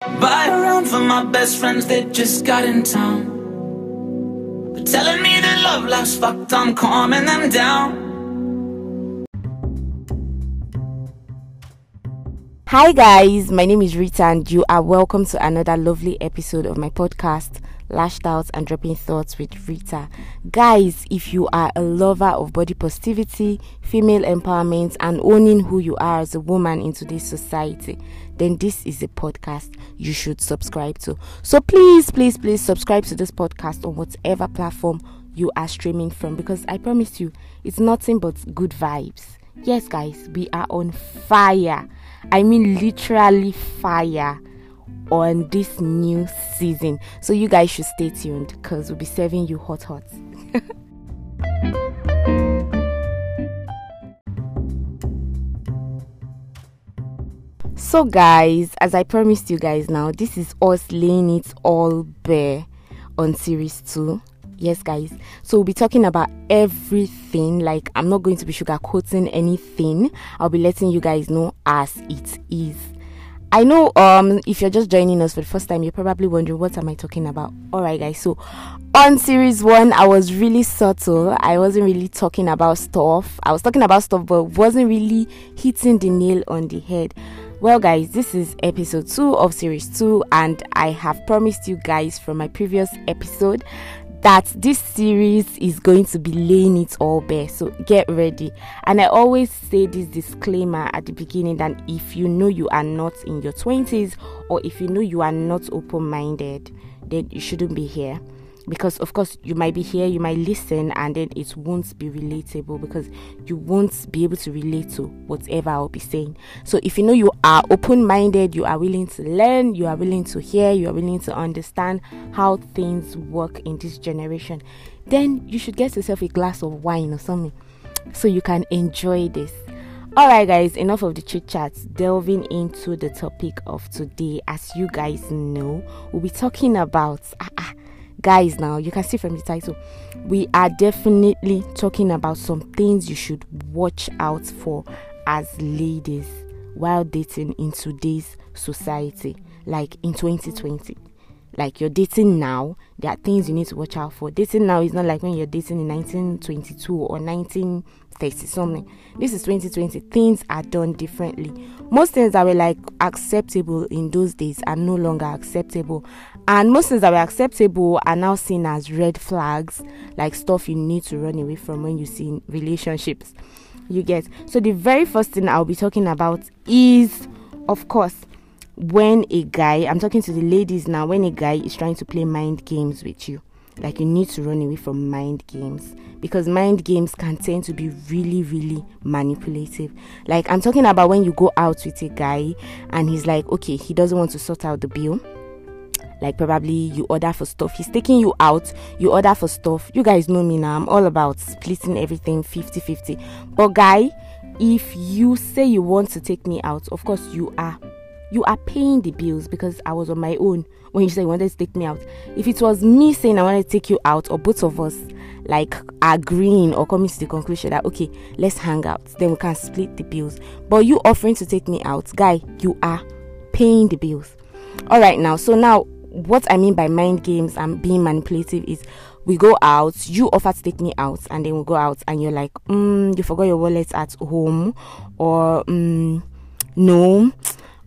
Buy around for my best friends that just got in town. But telling me that love life's fucked, I'm calming them down. Hi, guys, my name is Rita, and you are welcome to another lovely episode of my podcast, Lashed Out and Dropping Thoughts with Rita. Guys, if you are a lover of body positivity, female empowerment, and owning who you are as a woman in today's society, then this is a podcast you should subscribe to. So please, please, please subscribe to this podcast on whatever platform you are streaming from because I promise you, it's nothing but good vibes. Yes, guys, we are on fire. I mean, literally fire on this new season. So, you guys should stay tuned because we'll be serving you hot, hot. so, guys, as I promised you guys now, this is us laying it all bare on series 2 Yes, guys. So we'll be talking about everything. Like, I'm not going to be sugarcoating anything. I'll be letting you guys know as it is. I know um if you're just joining us for the first time, you're probably wondering what am I talking about. Alright guys, so on series one, I was really subtle. I wasn't really talking about stuff. I was talking about stuff but wasn't really hitting the nail on the head. Well guys, this is episode 2 of series 2 and I have promised you guys from my previous episode that this series is going to be laying it all bare. So get ready. And I always say this disclaimer at the beginning that if you know you are not in your 20s or if you know you are not open minded, then you shouldn't be here because of course you might be here you might listen and then it won't be relatable because you won't be able to relate to whatever i'll be saying. So if you know you are open-minded you are willing to learn you are willing to hear you are willing to understand how things work in this generation then you should get yourself a glass of wine or something so you can enjoy this. All right guys enough of the chit chats delving into the topic of today as you guys know we'll be talking about uh, uh, guys now you can see from the title we are definitely talking about some things you should watch out for as ladies while dating in today's society like in 2020 like you're dating now there are things you need to watch out for. Dating now is not like when you're dating in 1922 or 1930 something this is 2020 things are done differently. Most things that were like acceptable in those days are no longer acceptable and most things that were acceptable are now seen as red flags like stuff you need to run away from when you see relationships you get so the very first thing i'll be talking about is of course when a guy, I'm talking to the ladies now, when a guy is trying to play mind games with you, like you need to run away from mind games because mind games can tend to be really, really manipulative. Like, I'm talking about when you go out with a guy and he's like, okay, he doesn't want to sort out the bill. Like, probably you order for stuff, he's taking you out, you order for stuff. You guys know me now, I'm all about splitting everything 50 50. But, guy, if you say you want to take me out, of course, you are you are paying the bills because I was on my own when you said you wanted to take me out. If it was me saying I wanted to take you out, or both of us like agreeing or coming to the conclusion that okay, let's hang out, then we can split the bills. But you offering to take me out, guy, you are paying the bills. All right, now, so now what I mean by mind games and being manipulative is we go out, you offer to take me out, and then we go out, and you're like, mm, you forgot your wallet at home, or mm, no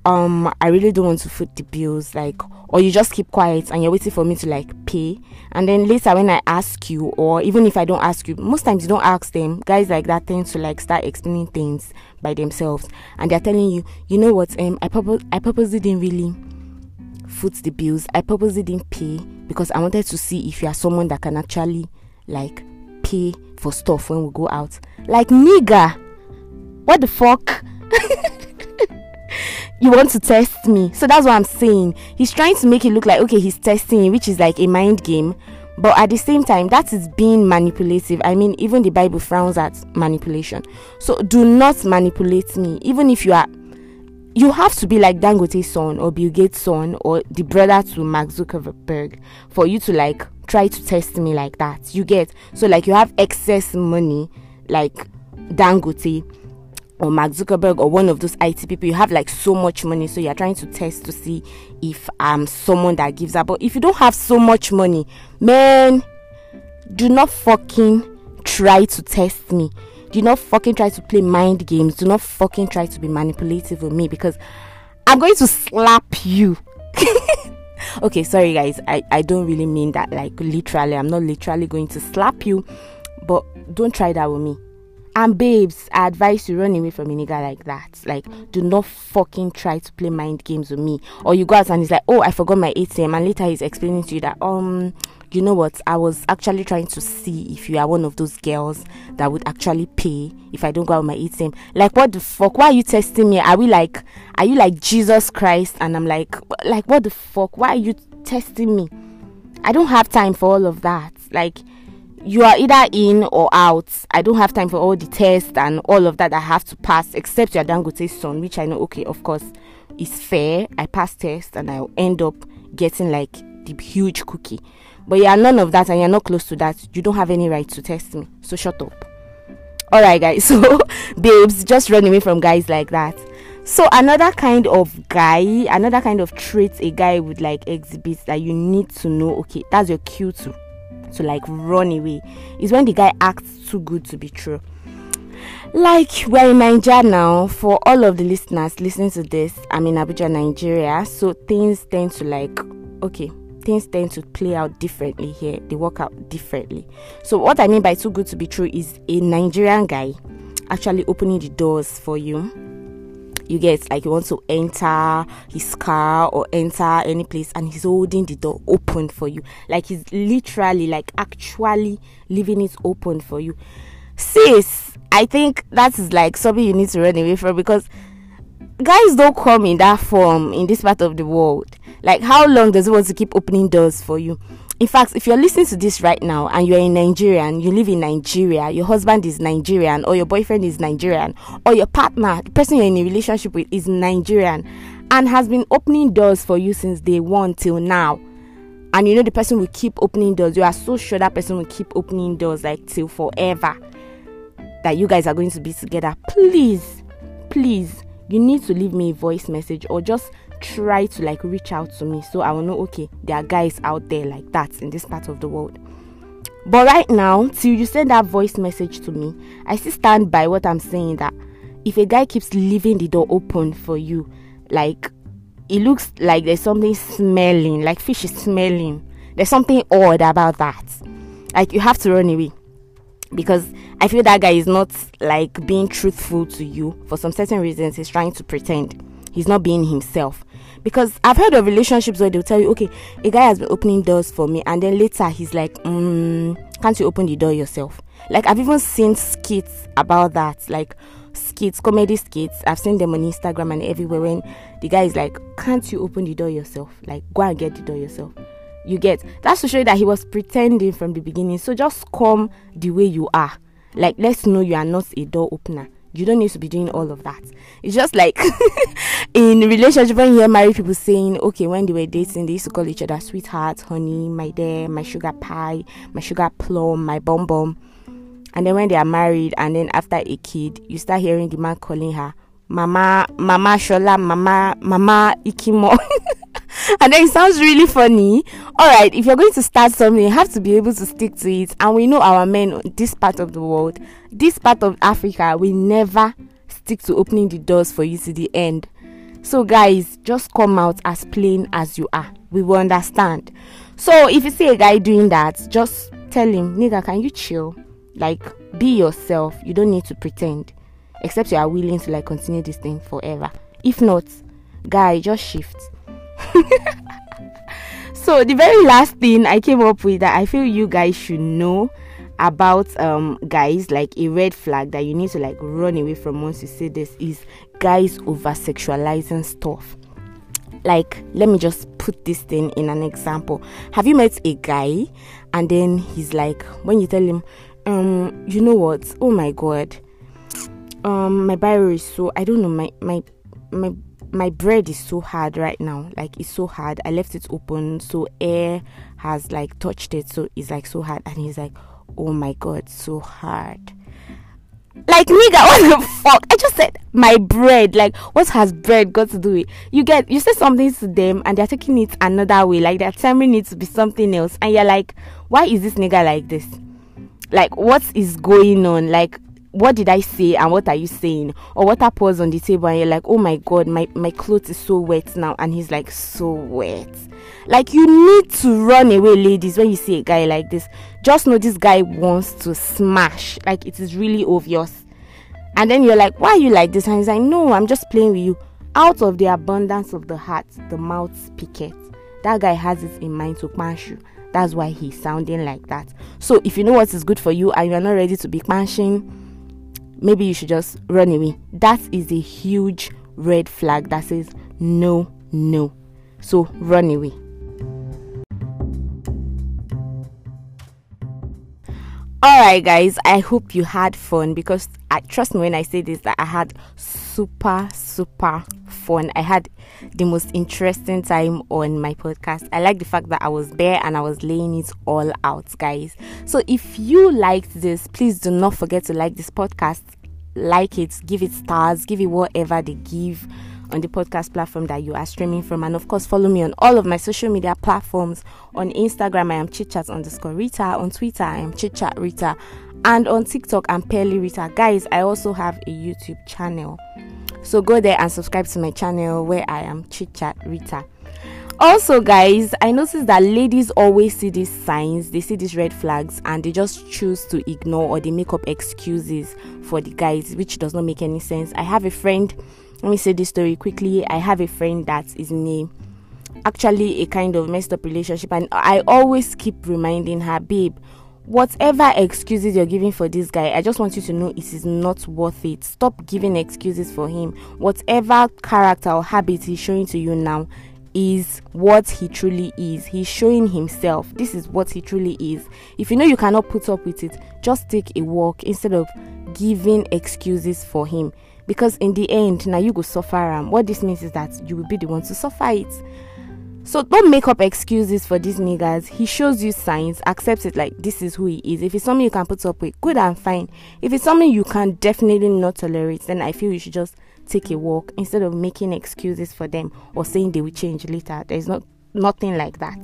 um i really don't want to foot the bills like or you just keep quiet and you're waiting for me to like pay. And then later when i ask you or even if i don't ask you most times you don't ask them. Guys like that tend to like start explaining things by themselves and they're telling you you know what um i purpose i purposely didn't really foot the bills i purposely didn't pay because i wanted to see if you are someone that can actually like pay for stuff when we go out like nigga what the fuck you want to test me. So that's what I'm saying. He's trying to make it look like okay, he's testing which is like a mind game. But at the same time, that is being manipulative. I mean, even the Bible frowns at manipulation. So do not manipulate me. Even if you are you have to be like Dangote's son or Bill Gates' son or the brother to Mark Zuckerberg for you to like try to test me like that. You get so like you have excess money like Dangote or Mark Zuckerberg or one of those IT people, you have like so much money, so you're trying to test to see if I'm someone that gives up. But if you don't have so much money, man, do not fucking try to test me. Do not fucking try to play mind games. Do not fucking try to be manipulative with me because I'm going to slap you. okay, sorry guys. I, I don't really mean that like literally. I'm not literally going to slap you, but don't try that with me. And babes, I advise you run away from a nigga like that. Like, do not fucking try to play mind games with me. Or you go out and he's like, oh, I forgot my ATM, and later he's explaining to you that um, you know what? I was actually trying to see if you are one of those girls that would actually pay if I don't go out my ATM. Like, what the fuck? Why are you testing me? Are we like, are you like Jesus Christ? And I'm like, like, what the fuck? Why are you testing me? I don't have time for all of that. Like, you are either in or out. I don't have time for all the tests and all of that I have to pass, except your Dangote's son, which I know, okay, of course, is fair. I pass test and I'll end up getting like the huge cookie. But you are none of that and you're not close to that. You don't have any right to test me. So shut up. Alright, guys. So, babes, just run away from guys like that. So, another kind of guy, another kind of trait a guy would like exhibit that you need to know okay, that's your cue to, to like run away is when the guy acts too good to be true. Like we're in Nigeria now, for all of the listeners listening to this, I'm in Abuja, Nigeria, so things tend to like okay, things tend to play out differently here. They work out differently. So, what I mean by too good to be true is a Nigerian guy actually opening the doors for you. You get like you want to enter his car or enter any place, and he's holding the door open for you. Like he's literally, like actually leaving it open for you. Sis, I think that is like something you need to run away from because guys don't come in that form in this part of the world. Like, how long does it want to keep opening doors for you? In fact, if you're listening to this right now and you're in Nigeria and you live in Nigeria, your husband is Nigerian, or your boyfriend is Nigerian, or your partner, the person you're in a relationship with, is Nigerian and has been opening doors for you since day one till now, and you know the person will keep opening doors, you are so sure that person will keep opening doors like till forever that you guys are going to be together, please, please, you need to leave me a voice message or just try to like reach out to me so I will know okay, there are guys out there like that in this part of the world. But right now, till you send that voice message to me, I still stand by what I'm saying that if a guy keeps leaving the door open for you, like it looks like there's something smelling, like fish is smelling. There's something odd about that. Like you have to run away. Because I feel that guy is not like being truthful to you for some certain reasons. He's trying to pretend. He's not being himself because I've heard of relationships where they'll tell you, okay, a guy has been opening doors for me, and then later he's like, mm, can't you open the door yourself? Like I've even seen skits about that, like skits, comedy skits. I've seen them on Instagram and everywhere. When the guy is like, can't you open the door yourself? Like go and get the door yourself. You get that's to show you that he was pretending from the beginning. So just come the way you are. Like let's know you are not a door opener you don't need to be doing all of that. It's just like in relationship when you hear married people saying, okay, when they were dating, they used to call each other sweetheart, honey, my dear, my sugar pie, my sugar plum, my bum bum. And then when they are married and then after a kid, you start hearing the man calling her Mama, Mama Shola, Mama, Mama Ikimo. and then it sounds really funny. All right, if you're going to start something, you have to be able to stick to it. And we know our men, this part of the world, this part of Africa, we never stick to opening the doors for you to the end. So, guys, just come out as plain as you are. We will understand. So, if you see a guy doing that, just tell him, nigga, can you chill? Like, be yourself. You don't need to pretend, except you are willing to like continue this thing forever. If not, guy, just shift. So the very last thing I came up with that I feel you guys should know about um guys like a red flag that you need to like run away from once you see this is guys over sexualizing stuff. Like let me just put this thing in an example. Have you met a guy and then he's like when you tell him um you know what? Oh my god um my biro is so i don't know my my my my bread is so hard right now like it's so hard i left it open so air has like touched it so it's like so hard and he's like oh my god so hard Like nigga, what the fuck? I just said my bread. Like what has bread got to do with you get you say something to them and they're taking it another way, like they're telling it to be something else, and you're like, why is this nigga like this? Like what is going on? Like what did I say and what are you saying? Or what pause on the table and you're like, oh my god, my, my clothes is so wet now. And he's like, so wet. Like, you need to run away, ladies, when you see a guy like this. Just know this guy wants to smash. Like, it is really obvious. And then you're like, why are you like this? And he's like, no, I'm just playing with you. Out of the abundance of the heart, the mouth speaketh. That guy has it in mind to smash you. That's why he's sounding like that. So if you know what is good for you and you're not ready to be smashing, maybe you should just run away. That is a huge red flag that says no, no. So run away. Alright, guys, I hope you had fun because I trust me when I say this that I had super, super fun. I had the most interesting time on my podcast. I like the fact that I was there and I was laying it all out, guys. So if you liked this, please do not forget to like this podcast, like it, give it stars, give it whatever they give on the podcast platform that you are streaming from. And of course, follow me on all of my social media platforms. On Instagram, I am chitchat underscore Rita. On Twitter, I am chitchat Rita. And on TikTok, I'm Pearly Rita. Guys, I also have a YouTube channel. So go there and subscribe to my channel where I am Chit Chat Rita. Also, guys, I noticed that ladies always see these signs, they see these red flags, and they just choose to ignore or they make up excuses for the guys, which does not make any sense. I have a friend, let me say this story quickly. I have a friend that is in a actually a kind of messed up relationship, and I always keep reminding her, babe, whatever excuses you're giving for this guy, I just want you to know it is not worth it. Stop giving excuses for him. Whatever character or habit he's showing to you now is what he truly is. He's showing himself. This is what he truly is. If you know you cannot put up with it, just take a walk instead of giving excuses for him. Because in the end, now you go suffer. Um, what this means is that you will be the one to suffer it. So don't make up excuses for these niggas. He shows you signs, accept it like this is who he is. If it's something you can put up with, good and fine. If it's something you can definitely not tolerate, then I feel you should just take a walk instead of making excuses for them or saying they will change later. There's not nothing like that.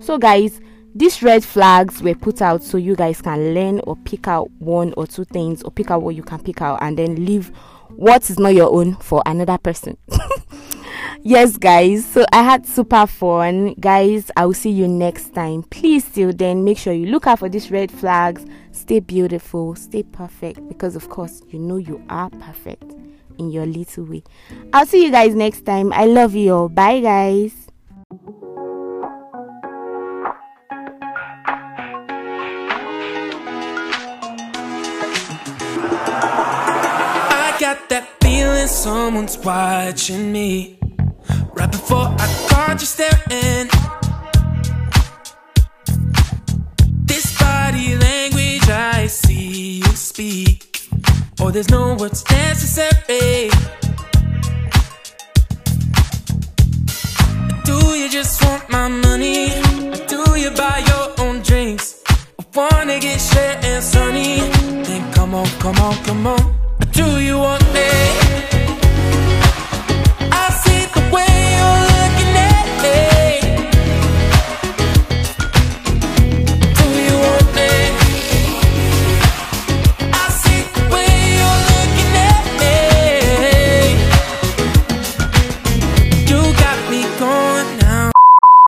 So guys, these red flags were put out so you guys can learn or pick out one or two things or pick out what you can pick out and then leave what is not your own for another person. yes guys. So i had super fun. Guys i will see you next time. Please till then make sure you look out for these red flags. Stay beautiful. Stay perfect. Because of course you know you are perfect in your little way. I'll see you guys next time. I love you all. Bye guys someone's watching me. Right before I caught you staring. This body language I see you speak. Oh, there's no words necessary. Do you just want my money? do you buy your own drinks? I wanna get shit and sunny. Then come on, come on, come on